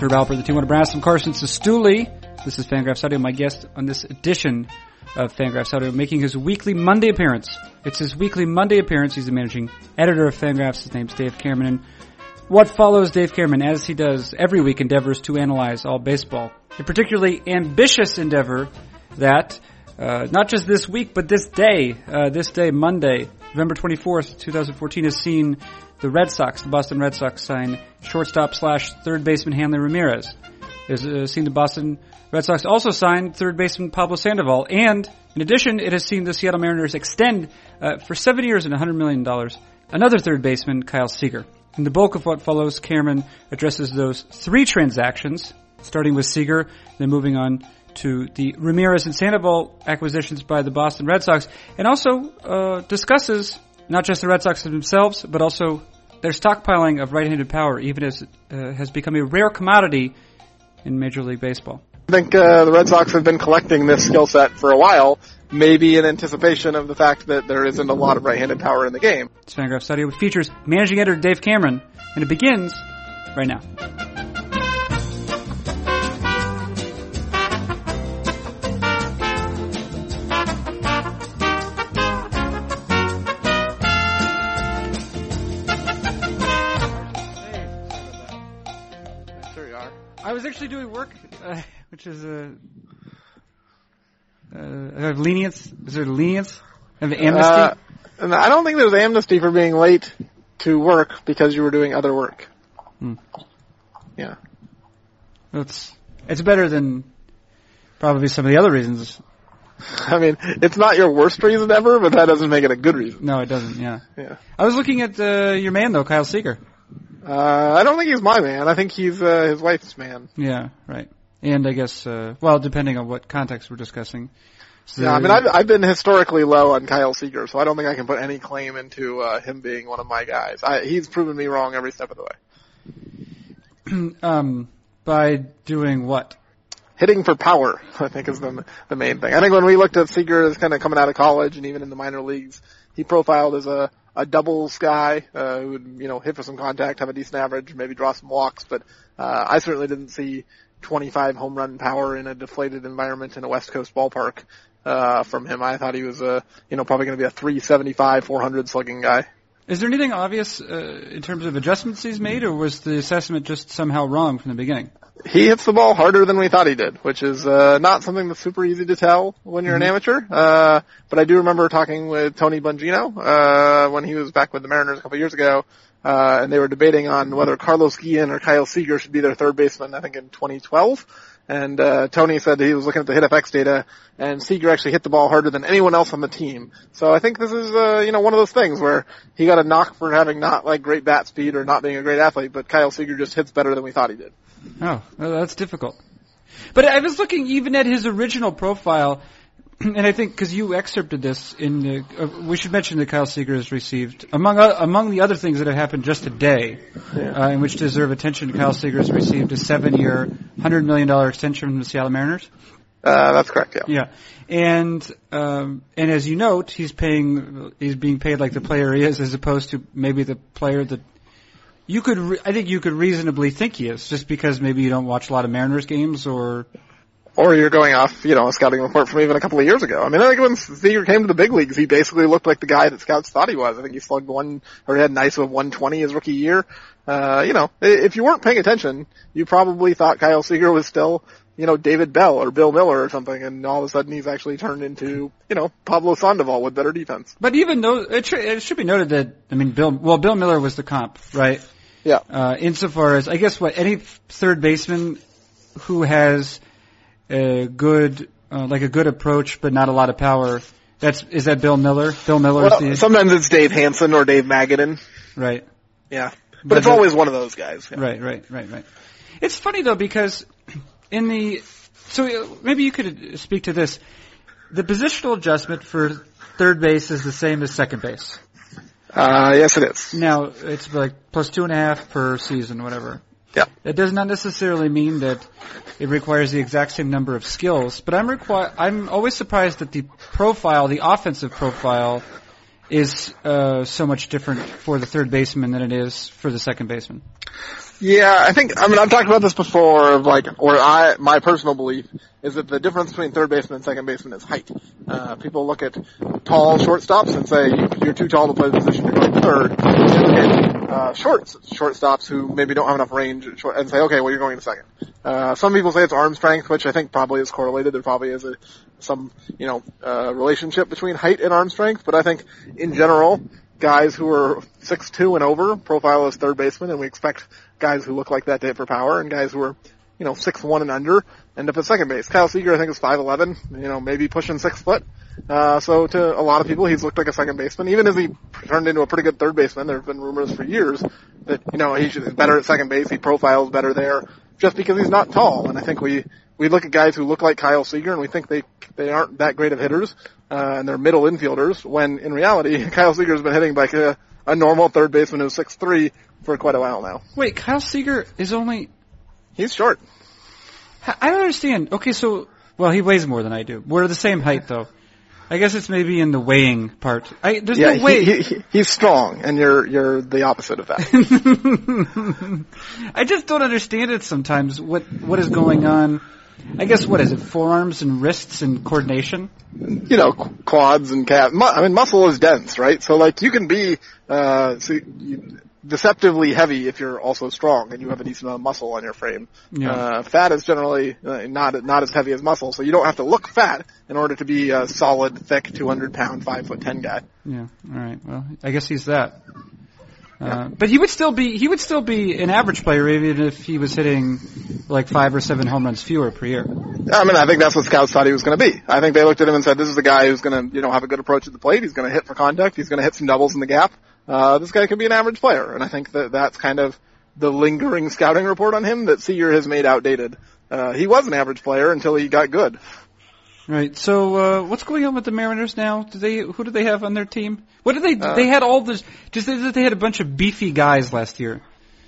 Herb Alpert, the team one Nebraska. I'm Carson Cistulli. This is Fangraphs Audio. My guest on this edition of Fangraphs Audio, making his weekly Monday appearance. It's his weekly Monday appearance. He's the managing editor of Fangraphs. His name's Dave Cameron. What follows Dave Cameron, as he does every week, endeavors to analyze all baseball. A particularly ambitious endeavor that, uh, not just this week, but this day, uh, this day, Monday, November 24th, 2014, has seen the Red Sox, the Boston Red Sox, sign shortstop slash third baseman Hanley Ramirez. It Has uh, seen the Boston Red Sox also sign third baseman Pablo Sandoval, and in addition, it has seen the Seattle Mariners extend uh, for seven years and $100 million another third baseman, Kyle Seager. In the bulk of what follows, Cameron addresses those three transactions, starting with Seager, then moving on to the Ramirez and Sandoval acquisitions by the Boston Red Sox, and also uh, discusses not just the Red Sox themselves, but also their stockpiling of right-handed power, even as it uh, has become a rare commodity in Major League Baseball. I think uh, the Red Sox have been collecting this skill set for a while, maybe in anticipation of the fact that there isn't a lot of right-handed power in the game. Audio, which features managing editor Dave Cameron, and it begins right now. Actually doing work, uh, which is a uh, uh, lenience. Is there lenience? Have amnesty? Uh, I don't think there's amnesty for being late to work because you were doing other work. Hmm. Yeah. It's it's better than probably some of the other reasons. I mean, it's not your worst reason ever, but that doesn't make it a good reason. No, it doesn't. Yeah. Yeah. I was looking at uh, your man though, Kyle Seager. Uh, I don't think he's my man. I think he's uh, his wife's man. Yeah, right. And I guess, uh, well, depending on what context we're discussing. So Yeah, I mean, I've, I've been historically low on Kyle Seager, so I don't think I can put any claim into uh, him being one of my guys. I, he's proven me wrong every step of the way. um, by doing what? Hitting for power, I think, is the the main thing. I think when we looked at Seager as kind of coming out of college and even in the minor leagues, he profiled as a a doubles guy uh, who would you know hit for some contact, have a decent average, maybe draw some walks. But uh, I certainly didn't see 25 home run power in a deflated environment in a West Coast ballpark uh, from him. I thought he was a you know probably going to be a 375, 400 slugging guy. Is there anything obvious uh, in terms of adjustments he's made, or was the assessment just somehow wrong from the beginning? He hits the ball harder than we thought he did, which is uh, not something that's super easy to tell when you're Mhm. an amateur. Uh, but I do remember talking with Tony Blengino uh, when he was back with the Mariners a couple years ago, uh, and they were debating on whether Carlos Guillen or Kyle Seager should be their third baseman. I think in 2012. And uh, Tony said he was looking at the hit HitFX data, and Seager actually hit the ball harder than anyone else on the team. So I think this is, uh, you know, one of those things where he got a knock for having not like great bat speed or not being a great athlete, but Kyle Seager just hits better than we thought he did. Oh, well, that's difficult. But I was looking even at his original profile, and I think because you excerpted this in the, uh, we should mention that Kyle Seager has received among o- among the other things that have happened just today, uh, in which deserve attention. Kyle Seager has received a seven-year, hundred million dollar extension from the Seattle Mariners. Uh, that's correct, yeah. Yeah, and um, and as you note, he's paying he's being paid like the player he is, as opposed to maybe the player that you could. Re- I think you could reasonably think he is, just because maybe you don't watch a lot of Mariners games, or Or you're going off, you know, a scouting report from even a couple of years ago. I mean, I think when Seager came to the big leagues, he basically looked like the guy that scouts thought he was. I think he slugged one, or he had nice of 120 his rookie year. Uh, you know, if you weren't paying attention, you probably thought Kyle Seager was still, you know, David Bell or Bill Mueller or something, and all of a sudden he's actually turned into, you know, Pablo Sandoval with better defense. but even though it, should it should be noted that I mean Bill well Bill Mueller was the comp right Yeah. uh, insofar as I guess what any third baseman who has a good uh, like a good approach but not a lot of power that's is that Bill Mueller Bill Mueller Well, the sometimes it's Dave Hansen or Dave Magadan. right Yeah. But, But it's the- always one of those guys. Yeah. Right, right, right, right. It's funny though because in the so uh, maybe you could speak to this. The positional adjustment for third base is the same as second base. Uh, yes it is. Now it's like plus two and a half per season, whatever. Yeah. That does not necessarily mean that it requires the exact same number of skills, but I'm requi- I'm always surprised that the profile, the offensive profile, is uh, so much different for the third baseman than it is for the second baseman. Yeah, I think, I mean, I've talked about this before of like, or I, my personal belief is that the difference between third baseman and second baseman is height. Uh, people look at tall shortstops and say, you're too tall to play the position, you're going third. And look at, uh, short, shortstops who maybe don't have enough range and say, okay, well you're going to second. Uh, some people say it's arm strength, which I think probably is correlated. There probably is a, some, you know, uh, relationship between height and arm strength, but I think in general, guys who are six two and over profile as third baseman, and we expect guys who look like that to hit for power, and guys who are, you know, six one and under end up at second base. Kyle Seager, I think, is five eleven, you know, maybe pushing six foot. Uh, so to a lot of people, he's looked like a second baseman. Even as he turned into a pretty good third baseman, there have been rumors for years that, you know, he's better at second base. He profiles better there just because he's not tall. And I think we, we look at guys who look like Kyle Seager and we think they, they aren't that great of hitters, uh, and they're middle infielders when in reality, Kyle Seager's been hitting like a, a normal third baseman who's six three for quite a while now. Wait, Kyle Seager is only, He's short. I don't understand. Okay, so, well, he weighs more than I do. We're the same height though. I guess it's maybe in the weighing part. I, there's Yeah, no way. he, he, he's strong, and you're you're the opposite of that. I just don't understand it sometimes. What what is going on? I guess what is it? Forearms and wrists and coordination. you know, quads and calves. I mean, muscle is dense, right? So like you can be uh, so you, deceptively heavy if you're also strong and you have a decent amount of muscle on your frame. Yeah. Uh, fat is generally uh, not not as heavy as muscle, so you don't have to look fat in order to be a solid, thick, 200 pound, five foot ten guy. Yeah. All right. Well, I guess he's that. Uh, but he would still be he would still be an average player even if he was hitting like five or seven home runs fewer per year. I mean, I think that's what scouts thought he was going to be. I think they looked at him and said, "This is a guy who's going to, you know, have a good approach at the plate. He's going to hit for contact. He's going to hit some doubles in the gap. Uh, this guy could be an average player." And I think that that's kind of the lingering scouting report on him that Seager has made outdated. Uh, he was an average player until he got good. Right. So uh, what's going on with the Mariners now? Do they who do they have on their team? What did they? Uh, they had all this. Just that they had a bunch of beefy guys last year.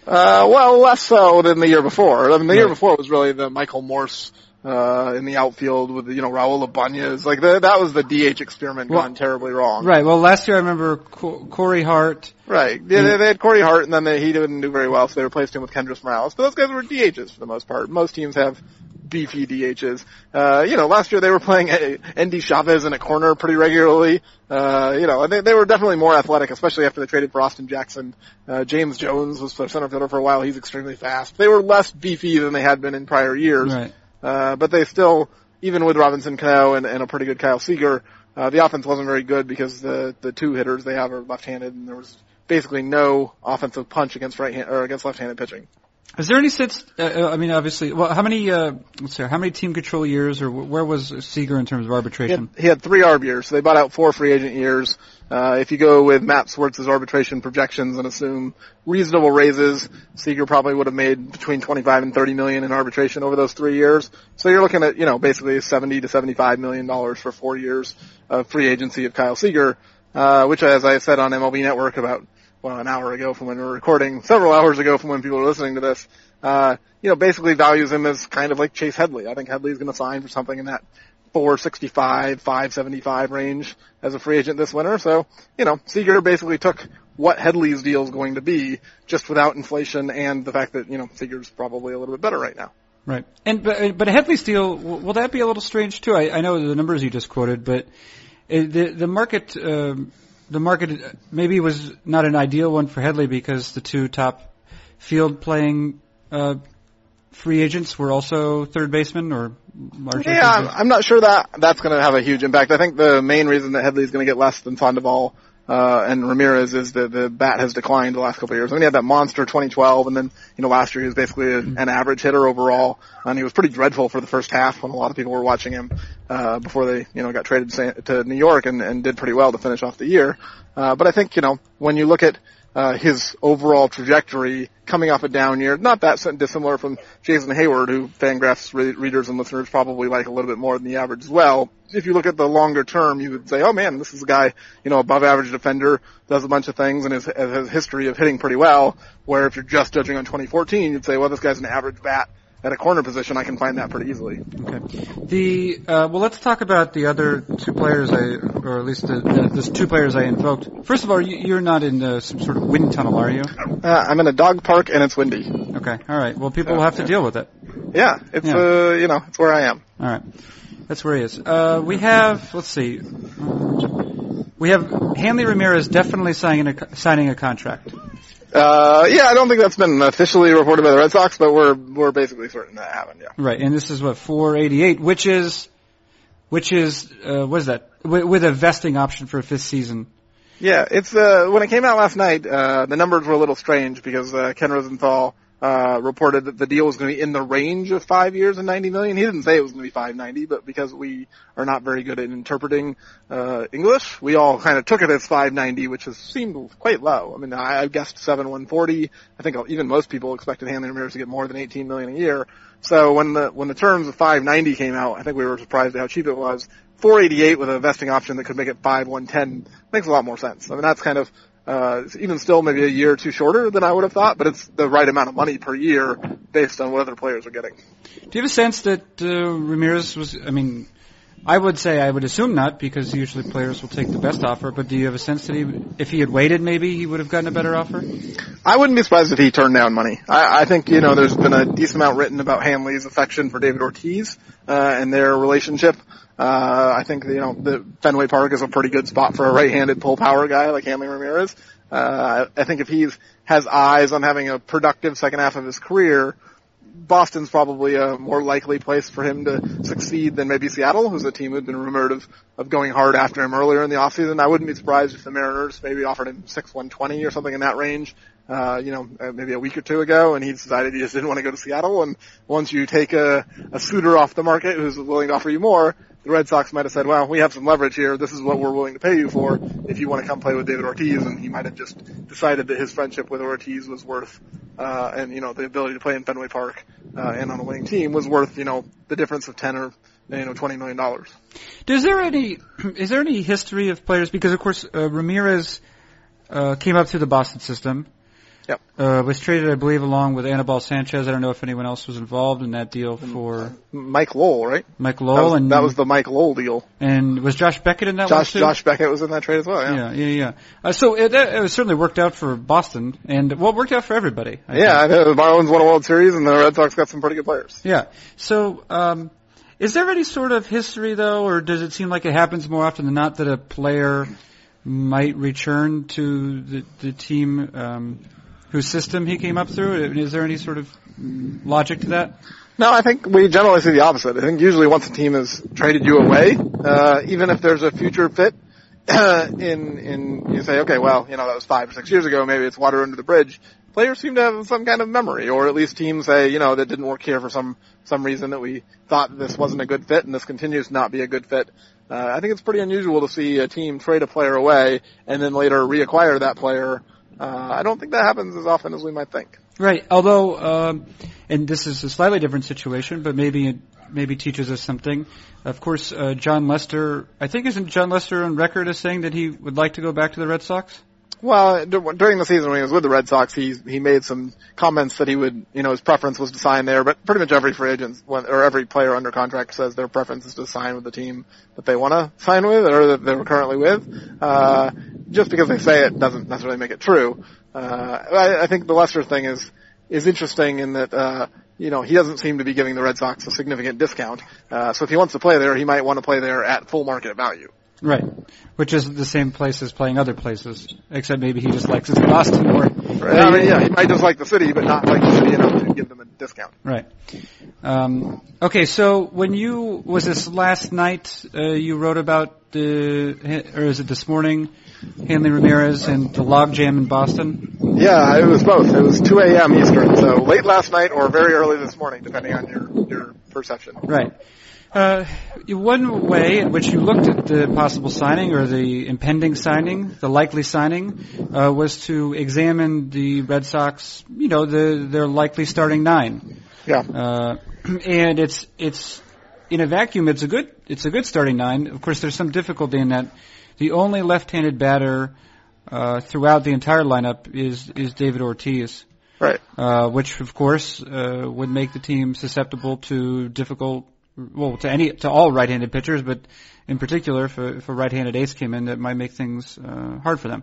Uh, well, less so than the year before. I mean, the year before was really the Michael Morse, uh, in the outfield with, you know, Raul Ibanez. Like, the, that was the DH experiment Well- gone terribly wrong. Right. Well, last year I remember Co- Corey Hart. Right. Yeah, they, they had Corey Hart, and then they, he didn't do very well, so they replaced him with Kendrys Morales. But those guys were DHs for the most part. Most teams have beefy DHs. Uh, you know, last year they were playing Endy Chavez in a corner pretty regularly. Uh, you know, they, they were definitely more athletic, especially after they traded for Austin Jackson. Uh, James Jones was their center fielder for a while. He's extremely fast. They were less beefy than they had been in prior years. Right. Uh, but they still, even with Robinson Cano and, and a pretty good Kyle Seager, uh, the offense wasn't very good because the, the two hitters they have are left-handed and there was basically no offensive punch against right hand, or against left-handed pitching. Is there any sense? Uh, uh, I mean, obviously. Well, how many? Uh, let's see. How many team control years, or where was Seager in terms of He arbitration? had, he had three ARB years, so they bought out four free agent years. Uh, if you go with Matt Swartz's arbitration projections and assume reasonable raises, Seager probably would have made between 25 and 30 million in arbitration over those three years. So you're looking at, you know, basically 70 to 75 million dollars for four years of free agency of Kyle Seager, uh, which as I said on MLB Network about, well, an hour ago from when we were recording, several hours ago from when people were listening to this, uh, you know, basically values him as kind of like Chase Headley. I think Headley's going to sign for something in that 465, 575 range as a free agent this winter. So, you know, Seager basically took what Headley's deal is going to be just without inflation and the fact that, you know, Seager's probably a little bit better right now. Right. And but but Headley's deal will that be a little strange too? I, I know the numbers you just quoted, but uh, the the market um, the market maybe was not an ideal one for Headley because the two top field playing uh, free agents were also third basemen or largely. Yeah, I'm. I'm not sure that that's going to have a huge impact. I think the main reason that Headley's going to get less than Sandoval uh, and Ramirez is that the bat has declined the last couple of years. I mean, he had that monster 2012, and then you know last year he was basically a, an average hitter overall, and he was pretty dreadful for the first half when a lot of people were watching him uh, before they you know got traded to to New York and, and did pretty well to finish off the year. Uh, but I think you know when you look at uh, his overall trajectory coming off a down year, not that dissimilar from Jason Heyward, who Fangraphs re- readers and listeners probably like a little bit more than the average as well. If you look at the longer term, you would say, oh man, this is a guy, you know, above average defender, does a bunch of things and has, has a history of hitting pretty well, where if you're just judging on 2014, you'd say, well, this guy's an average bat, at a corner position, I can find that pretty easily. Okay. The uh, well, let's talk about the other two players I, or at least the, the, the two players I invoked. First of all, you, you're not in uh, some sort of wind tunnel, are you? Uh, I'm in a dog park and it's windy. Okay. All right. Well, people will have to deal with it. Yeah, it's Yeah. uh, you know, it's where I am. All right. That's where he is. Uh, we have, let's see. We have Hanley Ramirez definitely signing a, signing a contract. Uh, yeah, I don't think that's been officially reported by the Red Sox, but we're we're basically certain that happened. Yeah. Right. And this is what, 488, which is, which is, uh, what is that? With, with a vesting option for a fifth season. Yeah, it's uh when it came out last night, uh the numbers were a little strange because uh, Ken Rosenthal uh reported that the deal was going to be in the range of 5 years and 90 million. He didn't say it was going to be 590, but because we are not very good at interpreting uh English, we all kind of took it as 590, which has seemed quite low. I mean, I, I guessed 7 140. I think even most people expected Hanley Ramirez to get more than 18 million a year. So when the when the terms of 590 came out, I think we were surprised at how cheap it was. 488 with a vesting option that could make it 5 110 makes a lot more sense. I mean, that's kind of uh, even still maybe a year or two shorter than I would have thought, but it's the right amount of money per year based on what other players are getting. Do you have a sense that uh, Ramirez was? I mean, I would say I would assume not because usually players will take the best offer. But do you have a sense that he, if he had waited, maybe he would have gotten a better offer? I wouldn't be surprised if he turned down money. I, I think, you know, there's been a decent amount written about Hanley's affection for David Ortiz, uh, and their relationship. Uh, I think, you know, the Fenway Park is a pretty good spot for a right-handed pull power guy like Hanley Ramirez. Uh, I think if he's, has eyes on having a productive second half of his career, Boston's probably a more likely place for him to succeed than maybe Seattle, who's a team who'd been rumored of, of going hard after him earlier in the offseason. I wouldn't be surprised if the Mariners maybe offered him 6 120 or something in that range, uh, you know, uh, maybe a week or two ago, and he decided he just didn't want to go to Seattle. And once you take a, a suitor off the market who's willing to offer you more, the Red Sox might have said, well, we have some leverage here. This is what we're willing to pay you for if you want to come play with David Ortiz. And he might have just decided that his friendship with Ortiz was worth, uh, and, you know, the ability to play in Fenway Park, uh, and on a winning team was worth, you know, the difference of 10 or, you know, $20 million. Is there any is there any history of players? Because of course uh, Ramirez uh, came up through the Boston system. Yep. Uh, was traded, I believe, along with Anibal Sanchez. I don't know if anyone else was involved in that deal for Mike Lowell, right? Mike That Lowell, was, and that was the Mike Lowell deal. and was Josh Beckett in that one Josh, too? Josh Beckett was in that trade as well, yeah, yeah. yeah, yeah. Uh, so it, it certainly worked out for Boston, and well, it worked out for everybody. I Yeah, think. I know the Marlins won a World Series and the Red Sox got some pretty good players. Yeah. So, um, is there any sort of history though, or does it seem like it happens more often than not that a player might return to the, the team um, whose system he came up through? Is there any sort of logic to that? No, I think we generally see the opposite. I think usually once a team has traded you away, uh, even if there's a future fit, in, in, you say, okay, well, you know, that was five or six years ago, maybe it's water under the bridge. Players seem to have some kind of memory, or at least teams say, you know, that didn't work here for some, some reason that we thought this wasn't a good fit and this continues to not be a good fit. Uh, I think it's pretty unusual to see a team trade a player away and then later reacquire that player. Uh, I don't think that happens as often as we might think. Right. Although, um, and this is a slightly different situation, but maybe it maybe teaches us something. Of course, uh, Jon Lester. I think isn't Jon Lester on record as saying that he would like to go back to the Red Sox? Well, during the season when he was with the Red Sox, he he made some comments that he would, you know, his preference was to sign there. But pretty much every free agent or every player under contract says their preference is to sign with the team that they want to sign with or that they're currently with. Uh, just because they say it doesn't necessarily make it true. Uh, I, I think the Lester thing is is interesting in that. Uh, you know, he doesn't seem to be giving the Red Sox a significant discount. Uh, so if he wants to play there, he might want to play there at full market value. Right. Which is the same place as playing other places, except maybe he just likes it in Boston more. Right? I mean, yeah, he might just like the city, but not like the city enough to give them a discount. Right. Um, okay, so when you was this last night uh, you wrote about the or is it this morning, Hanley Ramirez and the logjam in Boston? Yeah, it was both. It was 2 a.m. Eastern, so late last night or very early this morning, depending on your your perception. Right. Uh, one way in which you looked at the possible signing or the impending signing, the likely signing, uh, was to examine the Red Sox, you know, the, their likely starting nine. Yeah. Uh, and it's it's in a vacuum. It's a good it's a good starting nine. Of course, there's some difficulty in that. The only left-handed batter uh, throughout the entire lineup is is David Ortiz. Right. Uh, which of course uh, would make the team susceptible to difficult, well, to any to all right-handed pitchers, but in particular, if a, if a right-handed ace came in, that might make things uh, hard for them.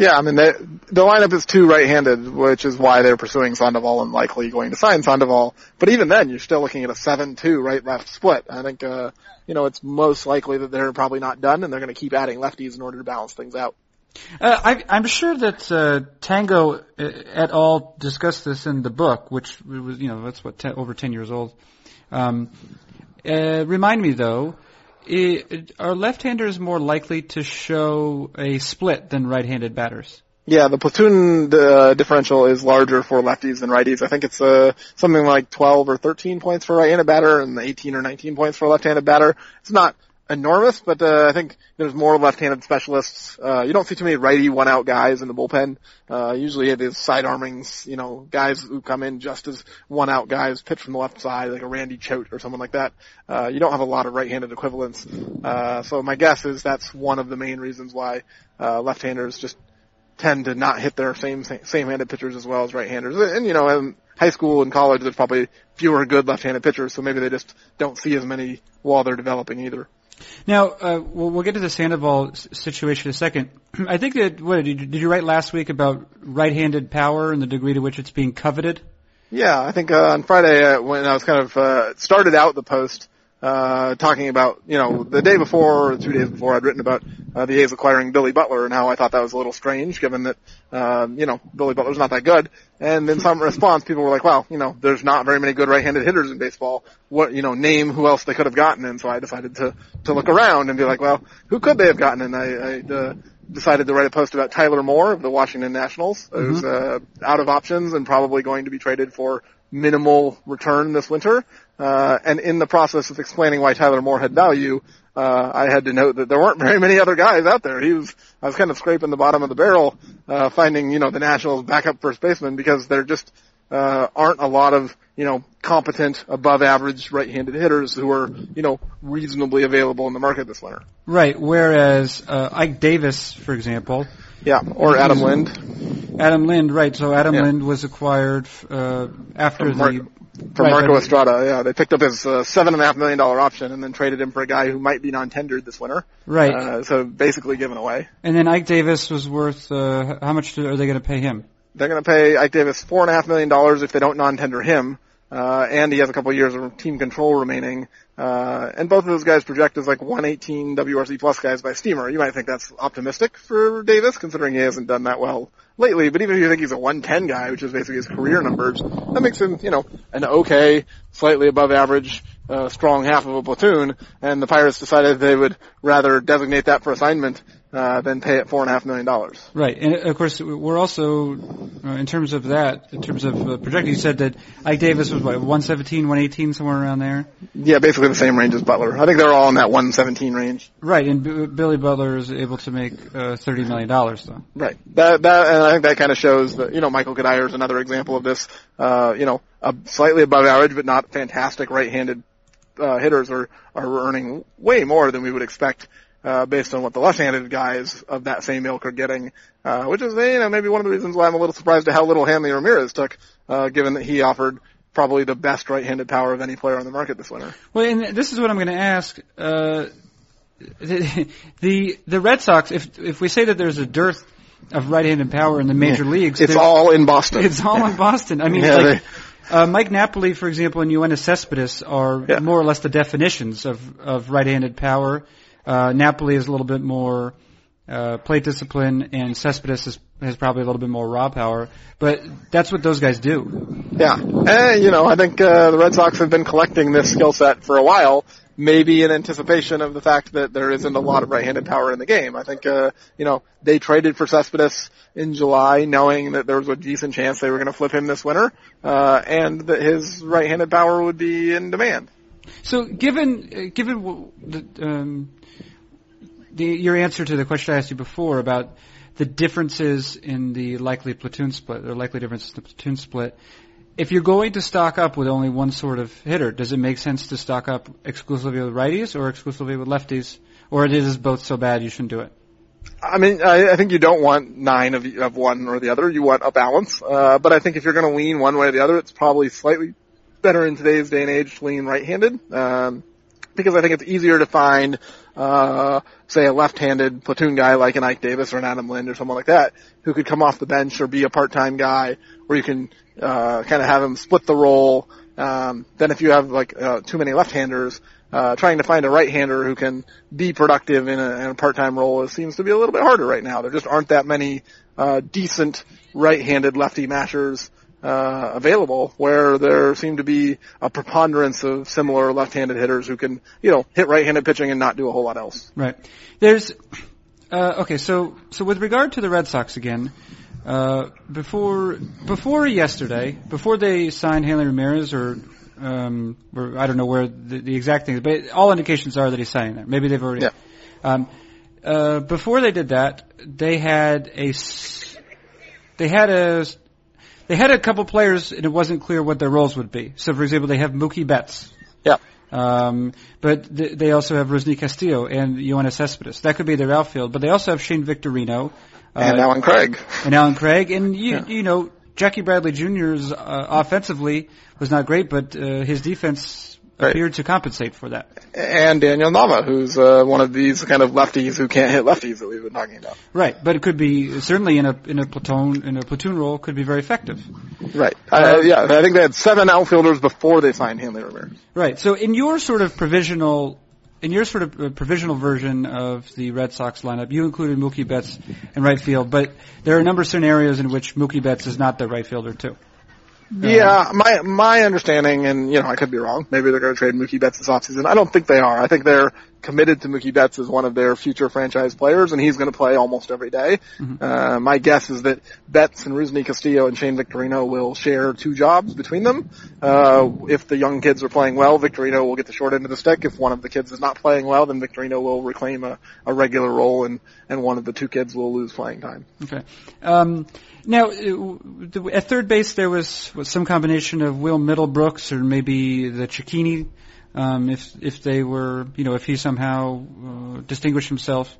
Yeah, I mean, they, the lineup is too right-handed, which is why they're pursuing Sandoval and likely going to sign Sandoval. But even then, you're still looking at a 7-2 right-left split. I think, uh, you know, it's most likely that they're probably not done and they're going to keep adding lefties in order to balance things out. Uh, I, I'm sure that uh, Tango uh, et al. discussed this in the book, which was, you know, that's what ten, over 10 years old. Um, uh, remind me though, it, are left-handers more likely to show a split than right-handed batters? Yeah, the platoon uh, differential is larger for lefties than righties. I think it's uh, something like 12 or 13 points for a right-handed batter and 18 or 19 points for a left-handed batter. It's not enormous, but uh, I think there's more left-handed specialists. Uh, you don't see too many righty one-out guys in the bullpen. Uh, usually you have side armings, you know, guys who come in just as one-out guys, pitch from the left side, like a Randy Choate or someone like that. Uh, you don't have a lot of right-handed equivalents. Uh, so my guess is that's one of the main reasons why uh, left-handers just tend to not hit their same same-handed pitchers as well as right-handers. And you know, in high school and college, there's probably fewer good left-handed pitchers, so maybe they just don't see as many while they're developing either. Now, uh, we'll, we'll get to the Sandoval situation in a second. I think that, what, did you, did you write last week about right-handed power and the degree to which it's being coveted? Yeah, I think uh, on Friday uh, when I was kind of uh, started out the post, uh, talking about, you know, the day before or two days before I'd written about uh, the A's acquiring Billy Butler and how I thought that was a little strange given that, um, you know, Billy Butler's not that good. And in some response, people were like, well, you know, there's not very many good right-handed hitters in baseball. What, you know, name who else they could have gotten. And so I decided to, to look around and be like, well, who could they have gotten? And I, I uh, decided to write a post about Tyler Moore of the Washington Nationals, mm-hmm. who's, uh, out of options and probably going to be traded for minimal return this winter. Uh, and in the process of explaining why Tyler Moore had value, uh, I had to note that there weren't very many other guys out there. He was, I was kind of scraping the bottom of the barrel, uh, finding, you know, the Nationals backup first baseman because there just, uh, aren't a lot of, you know, competent, above average right-handed hitters who are, you know, reasonably available in the market this winter. Right. Whereas, uh, Ike Davis, for example. Yeah. Or Adam Lind. Adam Lind, right. So Adam yeah. Lind was acquired, uh, after Mar- the, from right, Marco Estrada, yeah. They picked up his uh, seven and a half million dollar option and then traded him for a guy who might be non-tendered this winter. Right. Uh, so basically given away. And then Ike Davis was worth, uh, how much are they going to pay him? They're going to pay Ike Davis four and a half million dollars if they don't non-tender him. Uh, and he has a couple of years of team control remaining. Uh, and both of those guys project as like 118 WRC plus guys by Steamer. You might think that's optimistic for Davis, considering he hasn't done that well lately. But even if you think he's a 110 guy, which is basically his career numbers, that makes him, you know, an okay, slightly above average, uh, strong half of a platoon. And the Pirates decided they would rather designate that for assignment uh, pay it four and a half million dollars. Right, and of course we're also, uh, in terms of that, in terms of uh, projecting, you said that Ike Davis was what 117, 118, somewhere around there. Yeah, basically the same range as Butler. I think they're all in that 117 range. Right, and B- Billy Butler is able to make uh, thirty million dollars though. Right, that that and I think that kind of shows that you know Michael Cuddyer is another example of this. Uh, you know, a slightly above average but not fantastic right-handed uh, hitters are are earning way more than we would expect uh, based on what the left-handed guys of that same ilk are getting, uh, which is, you know, maybe one of the reasons why I'm a little surprised at how little Hanley Ramirez took, uh, given that he offered probably the best right-handed power of any player on the market this winter. Well, and this is what I'm going to ask. Uh, the, the the Red Sox, if if we say that there's a dearth of right-handed power in the major yeah. leagues, it's all in Boston. It's all in Boston. I mean, yeah, like. They, uh, Mike Napoli, for example, and Yoenis Cespedes are yeah. more or less the definitions of, of right-handed power. Uh, Napoli is a little bit more uh, plate discipline, and Cespedes is, has probably a little bit more raw power. But that's what those guys do. Yeah, and you know, I think uh, the Red Sox have been collecting this skill set for a while. Maybe in anticipation of the fact that there isn't a lot of right-handed power in the game. I think, uh, you know, they traded for Cespedes in July, knowing that there was a decent chance they were going to flip him this winter, uh, and that his right-handed power would be in demand. So, given uh, given the, um, the, your answer to the question I asked you before about the differences in the likely platoon split, or likely differences in the platoon split, if you're going to stock up with only one sort of hitter, does it make sense to stock up exclusively with righties or exclusively with lefties? Or it is both so bad you shouldn't do it? I mean, I, I think you don't want nine of, of one or the other. You want a balance. Uh, but I think if you're going to lean one way or the other, it's probably slightly better in today's day and age to lean right-handed. Um, because I think it's easier to find, uh, say a left-handed platoon guy like an Ike Davis or an Adam Lind or someone like that who could come off the bench or be a part-time guy where you can, uh, kind of have him split the role. Um, then if you have like, uh, too many left-handers, uh, trying to find a right-hander who can be productive in a, in a part-time role seems to be a little bit harder right now. There just aren't that many uh, decent right-handed lefty mashers uh, available where there seem to be a preponderance of similar left-handed hitters who can, you know, hit right-handed pitching and not do a whole lot else. Right. There's uh, okay. So so with regard to the Red Sox again, uh, before before yesterday, before they signed Hanley Ramirez or um, or I don't know where the, the exact thing is, but all indications are that he's signing there. Maybe they've already. Yeah. Um, uh, before they did that, they had a they had a they had a couple players, and it wasn't clear what their roles would be. So, for example, they have Mookie Betts. Yeah. Um, but th- they also have Rusney Castillo and Yoenis Cespedes. That could be their outfield. But they also have Shane Victorino. Uh, and Allen Craig. And Allen Craig. And, you, yeah. you know, Jackie Bradley Jr.'s uh, offensively was not great, but uh, his defense right. appeared to compensate for that. And Daniel Nava, who's uh, one of these kind of lefties who can't hit lefties that we've been talking about. Right, but it could be certainly in a in a platoon in a platoon role could be very effective. Right. Uh, yeah, I think they had seven outfielders before they signed Hanley Ramirez. Right. So in your sort of provisional in your sort of uh, provisional version of the Red Sox lineup, you included Mookie Betts in right field, but there are a number of scenarios in which Mookie Betts is not the right fielder too. Yeah, my my understanding, and you know, I could be wrong. Maybe they're going to trade Mookie Betts this offseason. I don't think they are. I think they're committed to Mookie Betts as one of their future franchise players, and he's going to play almost every day. Mm-hmm. Uh, my guess is that Betts and Rusney Castillo and Shane Victorino will share two jobs between them. Uh, if the young kids are playing well, Victorino will get the short end of the stick. If one of the kids is not playing well, then Victorino will reclaim a, a regular role, and and one of the two kids will lose playing time. Okay. Um, now, uh, at third base, there was, was some combination of Will Middlebrooks or maybe the Cecchini, um, if if they were, you know, if he somehow uh, distinguished himself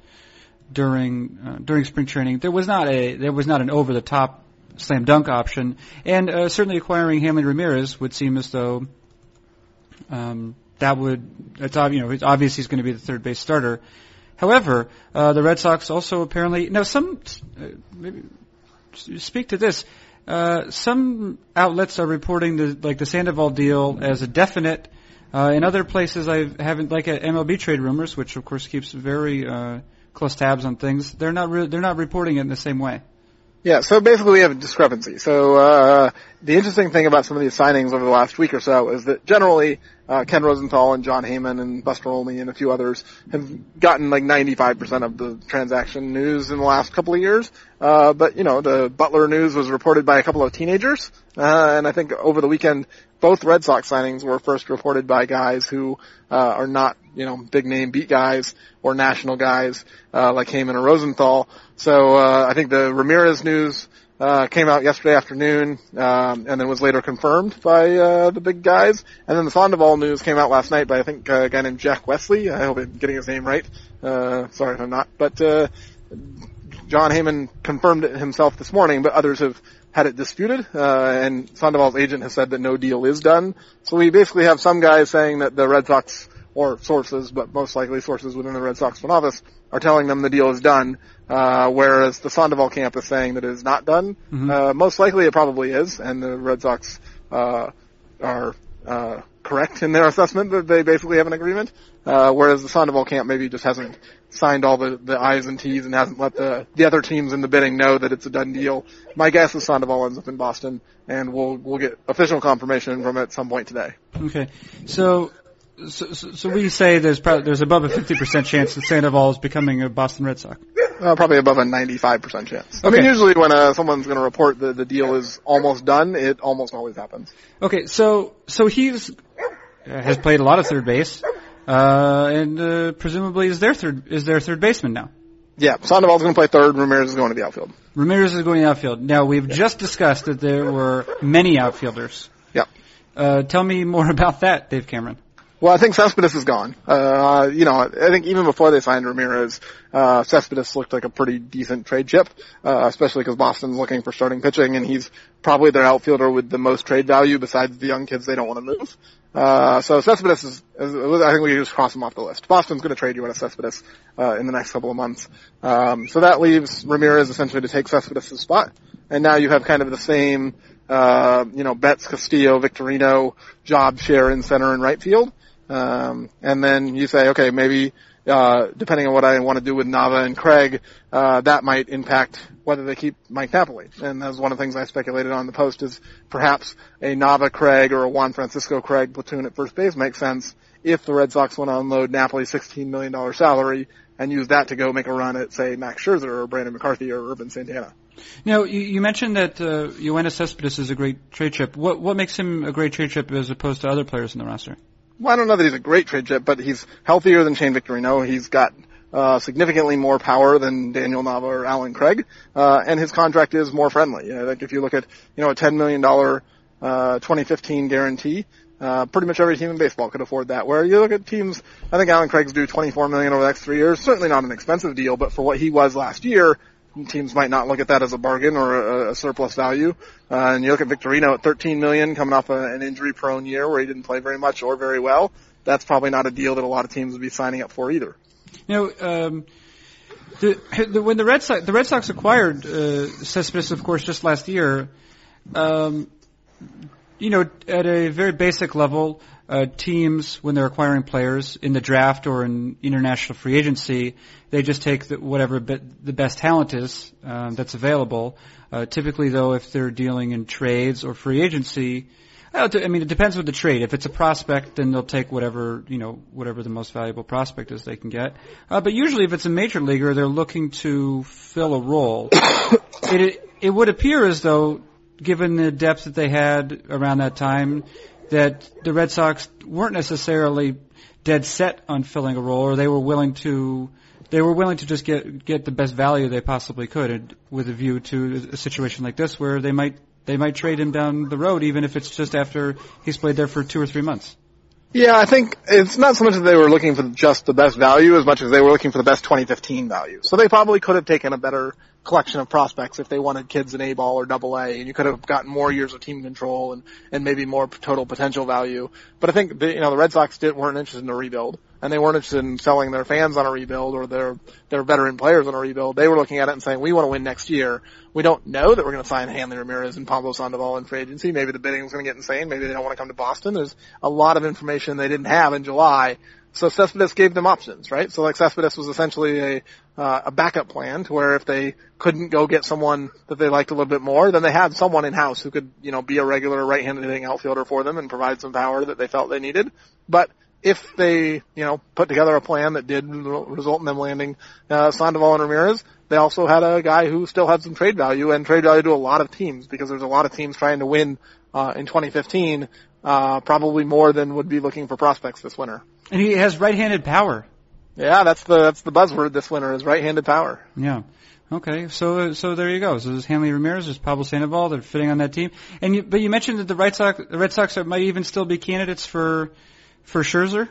during uh, during spring training. There was not a there was not an over the top slam dunk option, and uh, certainly acquiring Hanley Ramirez would seem as though um, that would it's you know it's obvious he's going to be the third base starter. However, uh, the Red Sox also apparently now some uh, maybe speak to this. Uh, some outlets are reporting the like the Sandoval deal as a definite. Uh, in other places, I haven't like at MLB Trade Rumors, which of course keeps very uh, close tabs on things. They're not re- they're not reporting it in the same way. Yeah, so basically we have a discrepancy. So uh, the interesting thing about some of these signings over the last week or so is that generally uh, Ken Rosenthal and Jon Heyman and Buster Olney and a few others have gotten like 95% of the transaction news in the last couple of years. Uh, but you know, the Butler news was reported by a couple of teenagers, uh, and I think over the weekend both Red Sox signings were first reported by guys who uh, are not, you know, big name beat guys or national guys uh, like Heyman or Rosenthal. So uh, I think the Ramirez news uh, came out yesterday afternoon, um, and then was later confirmed by uh, the big guys. And then the Sandoval news came out last night by I think uh, a guy named Jack Wesley. I hope I'm getting his name right. Uh, sorry if I'm not, but uh, Jon Heyman confirmed it himself this morning, but others have had it disputed, uh, and Sandoval's agent has said that no deal is done. So we basically have some guys saying that the Red Sox, or sources, but most likely sources within the Red Sox front office, are telling them the deal is done, uh, whereas the Sandoval camp is saying that it is not done. Mm-hmm. Uh, most likely it probably is, and the Red Sox, uh, are, uh, correct in their assessment that they basically have an agreement, uh, whereas the Sandoval camp maybe just hasn't signed all the, the I's and T's and hasn't let the, the other teams in the bidding know that it's a done deal. My guess is Sandoval ends up in Boston and we'll, we'll get official confirmation from it at some point today. Okay. So, so, so we say there's probably, there's above a 50% chance that Sandoval is becoming a Boston Red Sox. Uh, probably above a 95% chance. Okay. I mean, usually when uh, someone's going to report that the deal is almost done, it almost always happens. Okay, so so he's has played a lot of third base, uh, and uh, presumably is their third is their third baseman now. Yeah, Sandoval's going to play third. Ramirez is going to the outfield. Ramirez is going to the outfield. Now we've yeah. just discussed that there were many outfielders. Yeah. Uh, tell me more about that, Dave Cameron. Well, I think Cespedes is gone. Uh, you know, I think even before they signed Ramirez, uh, Cespedes looked like a pretty decent trade chip, uh, especially because Boston's looking for starting pitching and he's probably their outfielder with the most trade value besides the young kids they don't want to move. Uh, so Cespedes is, is, I think we just cross him off the list. Boston's going to trade Yoenis Cespedes, uh, in the next couple of months. Um, so that leaves Ramirez essentially to take Cespedes' spot. And now you have kind of the same, uh, you know, Betts, Castillo, Victorino job share in center and right field. Um, and then you say, okay, maybe, uh, depending on what I want to do with Nava and Craig, uh, that might impact whether they keep Mike Napoli. And that was one of the things I speculated on the post is perhaps a Nava Craig or a Juan Francisco Craig platoon at first base makes sense if the Red Sox want to unload Napoli's $16 million salary and use that to go make a run at, say, Max Scherzer or Brandon McCarthy or Ervin Santana. Now, you, you mentioned that uh, Yoenis Cespedes is a great trade chip. What what makes him a great trade chip as opposed to other players in the roster? Well, I don't know that he's a great trade chip, but he's healthier than Shane Victorino. He's got uh, significantly more power than Daniel Nava or Allen Craig, uh, and his contract is more friendly. You know, like if you look at you know a ten million dollar uh, 2015 guarantee, uh, pretty much every team in baseball could afford that. Where you look at teams, I think Allen Craig's due 24 million over the next three years. Certainly not an expensive deal, but for what he was last year, teams might not look at that as a bargain or a, a surplus value. Uh, and you look at Victorino at 13 million, coming off a, an injury-prone year where he didn't play very much or very well. That's probably not a deal that a lot of teams would be signing up for either. You know, um, the, the, when the Red Sox the Red Sox acquired uh, Cespedes, of course, just last year. Um, you know, at a very basic level, uh, teams when they're acquiring players in the draft or in international free agency, they just take the, whatever be, the best talent is um, that's available. Uh, typically, though, if they're dealing in trades or free agency, I mean, it depends with the trade. If it's a prospect, then they'll take whatever you know, whatever the most valuable prospect is they can get. Uh, but usually, if it's a major leaguer, they're looking to fill a role. it it would appear as though, given the depth that they had around that time, that the Red Sox weren't necessarily dead set on filling a role, or they were willing to they were willing to just get get the best value they possibly could, with a view to a situation like this where they might they might trade him down the road, even if it's just after he's played there for two or three months. Yeah, I think it's not so much that they were looking for just the best value as much as they were looking for the best 2015 value. So they probably could have taken a better collection of prospects if they wanted kids in A ball or double A, and you could have gotten more years of team control and, and maybe more total potential value. But I think the, you know the Red Sox didn't weren't interested in a rebuild, and they weren't interested in selling their fans on a rebuild or their their veteran players on a rebuild. They were looking at it and saying, we want to win next year. We don't know that we're going to sign Hanley Ramirez and Pablo Sandoval in free agency. Maybe the bidding is going to get insane. Maybe they don't want to come to Boston. There's a lot of information they didn't have in July so Cespedes gave them options, right? So like Cespedes was essentially a uh, a backup plan to where if they couldn't go get someone that they liked a little bit more, then they had someone in house who could, you know, be a regular right-handed hitting outfielder for them and provide some power that they felt they needed. But if they, you know, put together a plan that did result in them landing uh, Sandoval and Ramirez, they also had a guy who still had some trade value and trade value to a lot of teams because there's a lot of teams trying to win uh, in 2015, uh, probably more than would be looking for prospects this winter. And he has right-handed power. Yeah, that's the that's the buzzword this winter is right-handed power. Yeah. Okay, so so there you go. So there's Hanley Ramirez, there's Pablo Sandoval. They're fitting on that team. And you, but you mentioned that the Red Sox, the Red Sox might even still be candidates for for Scherzer.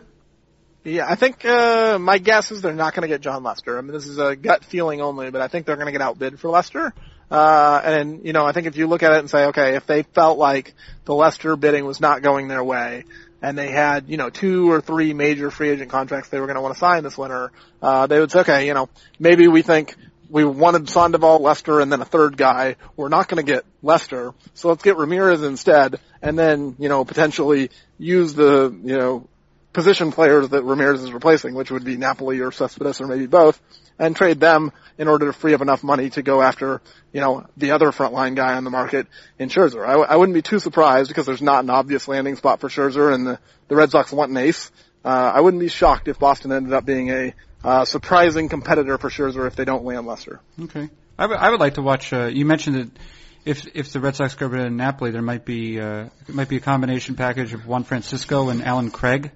Yeah, I think uh, my guess is they're not going to get Jon Lester. I mean, this is a gut feeling only, but I think they're going to get outbid for Lester. Uh, and you know, I think if you look at it and say, okay, if they felt like the Lester bidding was not going their way, and they had, you know, two or three major free agent contracts they were going to want to sign this winter, uh, they would say, okay, you know, maybe we think we wanted Sandoval, Lester, and then a third guy. We're not going to get Lester, so let's get Ramirez instead, and then, you know, potentially use the, you know, position players that Ramirez is replacing, which would be Napoli or Cespedes or maybe both, and trade them in order to free up enough money to go after, you know, the other frontline guy on the market in Scherzer. I, I wouldn't be too surprised because there's not an obvious landing spot for Scherzer and the, the Red Sox want an ace. Uh, I wouldn't be shocked if Boston ended up being a uh, surprising competitor for Scherzer if they don't land Lester. Okay. I, w- I would like to watch, uh, you mentioned that if if the Red Sox go to Napoli, there might be uh, it might be a combination package of Juan Francisco and Allen Craig.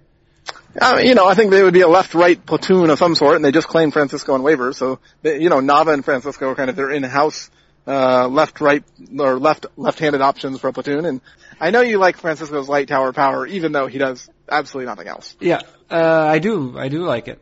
Uh, you know, I think they would be a left-right platoon of some sort, and they just claim Francisco on waivers. So, they, you know, Nava and Francisco are kind of their in-house uh, left-right or left left-handed options for a platoon. And I know you like Francisco's light tower power, even though he does absolutely nothing else. Yeah, uh, I do. I do like it.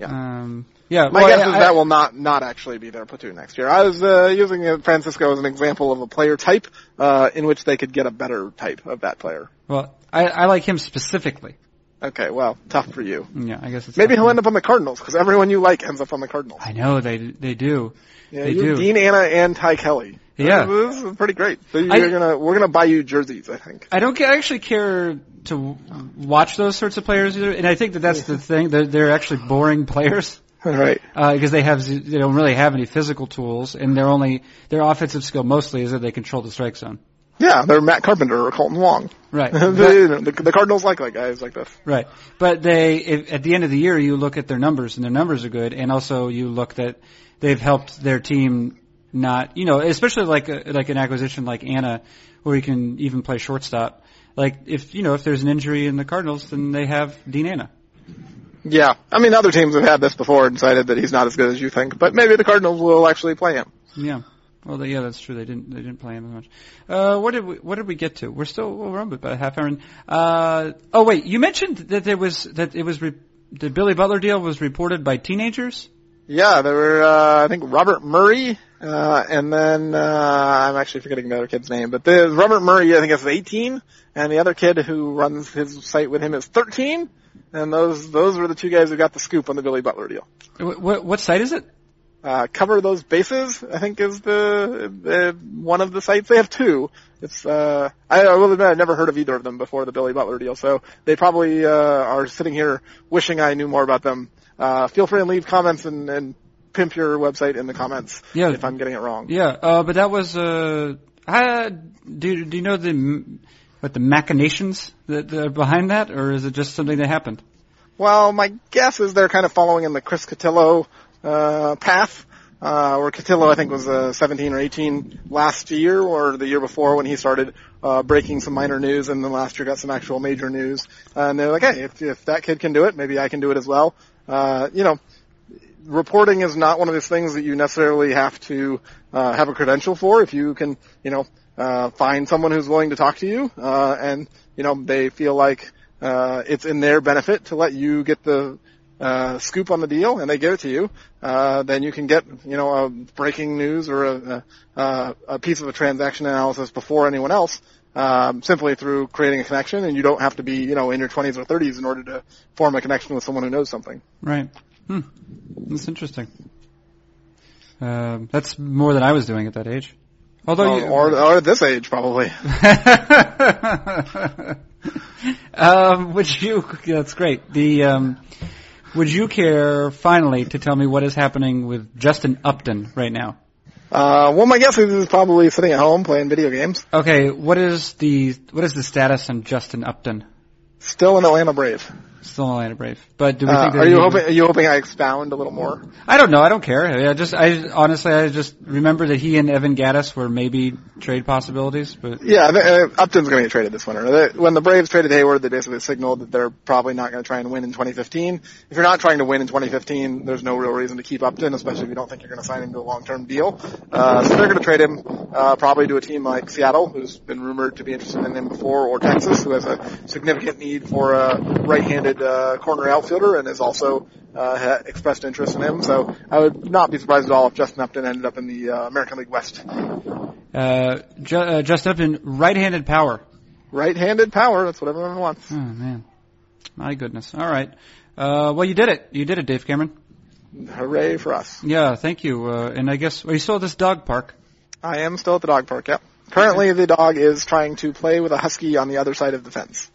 Yeah. Um, yeah. My well, guess I- is I- that will not not actually be their platoon next year. I was uh, using uh, Francisco as an example of a player type uh, in which they could get a better type of that player. Well, I, I like him specifically. Okay, well, tough for you. Yeah, I guess it's Maybe he'll end up on the Cardinals because everyone you like ends up on the Cardinals. I know they they do. Yeah, they you, do. Dean Anna and Ty Kelly. Yeah. this is pretty great. So you're I- gonna we're gonna buy you jerseys, I think. I don't actually care to watch those sorts of players either, and I think that that's the thing. They're, they're actually boring players right. Uh, because they have they don't really have any physical tools, and their only their offensive skill mostly is that they control the strike zone. Yeah, they're Matt Carpenter or Kolten Wong. Right. the, But- the, the Cardinals like like guys like this. Right. But they, if, at the end of the year, you look at their numbers, and their numbers are good, and also you look that they've helped their team not, you know, especially like a, like an acquisition like Anna, where he can even play shortstop. Like if you know if there's an injury in the Cardinals, then they have Dean Anna. Yeah, I mean other teams have had this before and decided that he's not as good as you think, but maybe the Cardinals will actually play him. Yeah. Well, they, yeah, that's true. They didn't they didn't play him as much. Uh, what did we what did we get to? We're still well, we're on about a half hour. In. Uh, oh wait, you mentioned that there was that it was re- the Billy Butler deal was reported by teenagers. Yeah, there were uh, I think Robert Murray, uh, and then uh, I'm actually forgetting the other kid's name, but the Robert Murray I think is 18, and the other kid who runs his site with him is 13, and those those were the two guys who got the scoop on the Billy Butler deal. What, what, what site is it? Uh, cover those bases, I think is the, the one of the sites. They have two. It's uh, I, I will admit I've never heard of either of them before the Billy Butler deal, so they probably uh, are sitting here wishing I knew more about them. Uh, feel free and leave comments and, and pimp your website in the comments Yeah. if I'm getting it wrong. Yeah, uh, but that was uh, I, do do you know the what the machinations that, that are behind that, or is it just something that happened? Well, my guess is they're kind of following in the Chris Cotillo uh, path, uh, where Cotillo I think was uh, 17 or 18 last year or the year before when he started uh, breaking some minor news, and then last year got some actual major news. and they're like, hey, if, if that kid can do it, maybe I can do it as well. Uh, you know, reporting is not one of those things that you necessarily have to uh, have a credential for. If you can, you know, uh, find someone who's willing to talk to you, uh, and you know they feel like uh, it's in their benefit to let you get the uh, scoop on the deal, and they give it to you, uh, then you can get, you know, a breaking news or a, a, a piece of a transaction analysis before anyone else. Um, simply through creating a connection, and you don't have to be, you know, in your 20s or 30s in order to form a connection with someone who knows something. Right. Hmm. That's interesting. Um, that's more than I was doing at that age. Although Or, you, or, or at this age, probably. um, would you? That's great. The um, would you care finally to tell me what is happening with Justin Upton right now? Uh, well, my guess is he's probably sitting at home playing video games. Okay, what is the what is the status on Justin Upton? Still an Atlanta Brave. Still in Atlanta Brave, but do we Uh, think are you hoping? Are you hoping I expound a little more? I don't know. I don't care. I just, I honestly, I just remember that he and Evan Gattis were maybe trade possibilities, but Yeah, uh, Upton's going to get traded this winter. When the Braves traded Heyward, they basically signaled that they're probably not going to try and win in 2015. If you're not trying to win in 2015, there's no real reason to keep Upton, especially if you don't think you're going to sign him to a long-term deal. Uh, so they're going to trade him uh, probably to a team like Seattle, who's been rumored to be interested in him before, or Texas, who has a significant need for a right-handed uh, corner outfielder and has also uh, expressed interest in him. So I would not be surprised at all if Justin Upton ended up in the uh, American League West. uh, Ju- uh, Justin Upton, right-handed power. Right-handed power, that's what everyone wants. Oh man, my goodness. All right. Uh, well, you did it. You did it, Dave Cameron. Hooray for us. Yeah, thank you. Uh, and I guess, well, you still at this dog park. I am still at the dog park, yep. Currently the dog is trying to play with a husky on the other side of the fence.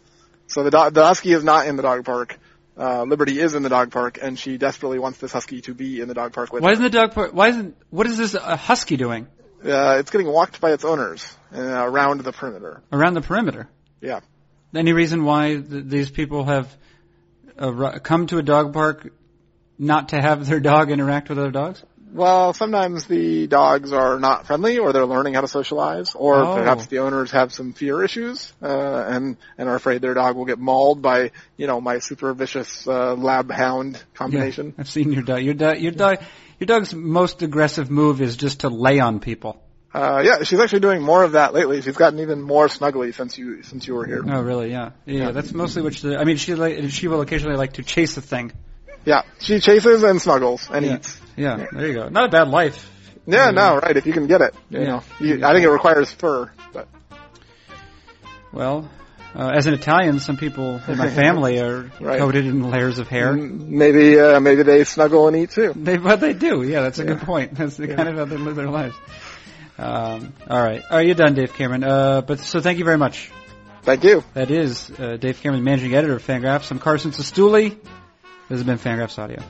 So the dog, the husky is not in the dog park. Uh, Liberty is in the dog park and she desperately wants this husky to be in the dog park with her. Why her. isn't the dog park, why isn't, what is this uh, husky doing Uh, it's getting walked by its owners uh, around the perimeter. around the perimeter? Yeah. Any reason why th- these people have uh, come to a dog park not to have their dog interact with other dogs? Well, sometimes the dogs are not friendly, or they're learning how to socialize, or Oh. perhaps the owners have some fear issues, uh, and and are afraid their dog will get mauled by, you know, my super vicious uh, lab hound combination. Yeah, I've seen your dog. Your dog, your dog, your dog's most aggressive move is just to lay on people. uh, yeah, she's actually doing more of that lately. She's gotten even more snuggly since you since you were here. Oh, really? Yeah. Yeah. Yeah. That's mostly what she. I mean, she like she will occasionally like to chase a thing. Yeah, she chases and snuggles and Yeah. eats. Yeah. There you go. Not a bad life. Yeah, Yeah. no, right. If you can get it, you Yeah. know, you, I think it requires fur, but Well, uh, as an Italian, some people in my family are Right. coated in layers of hair. maybe uh, maybe they snuggle and eat too. They, but they do. Yeah, that's a good point. That's the Yeah. kind of how they live their lives. Um, all right. Are you done, Dave Cameron? Uh, but so thank you very much. Thank you. That is uh, Dave Cameron, managing editor of Fangraphs. I'm Carson Cistulli. This has been Fangraphs Audio.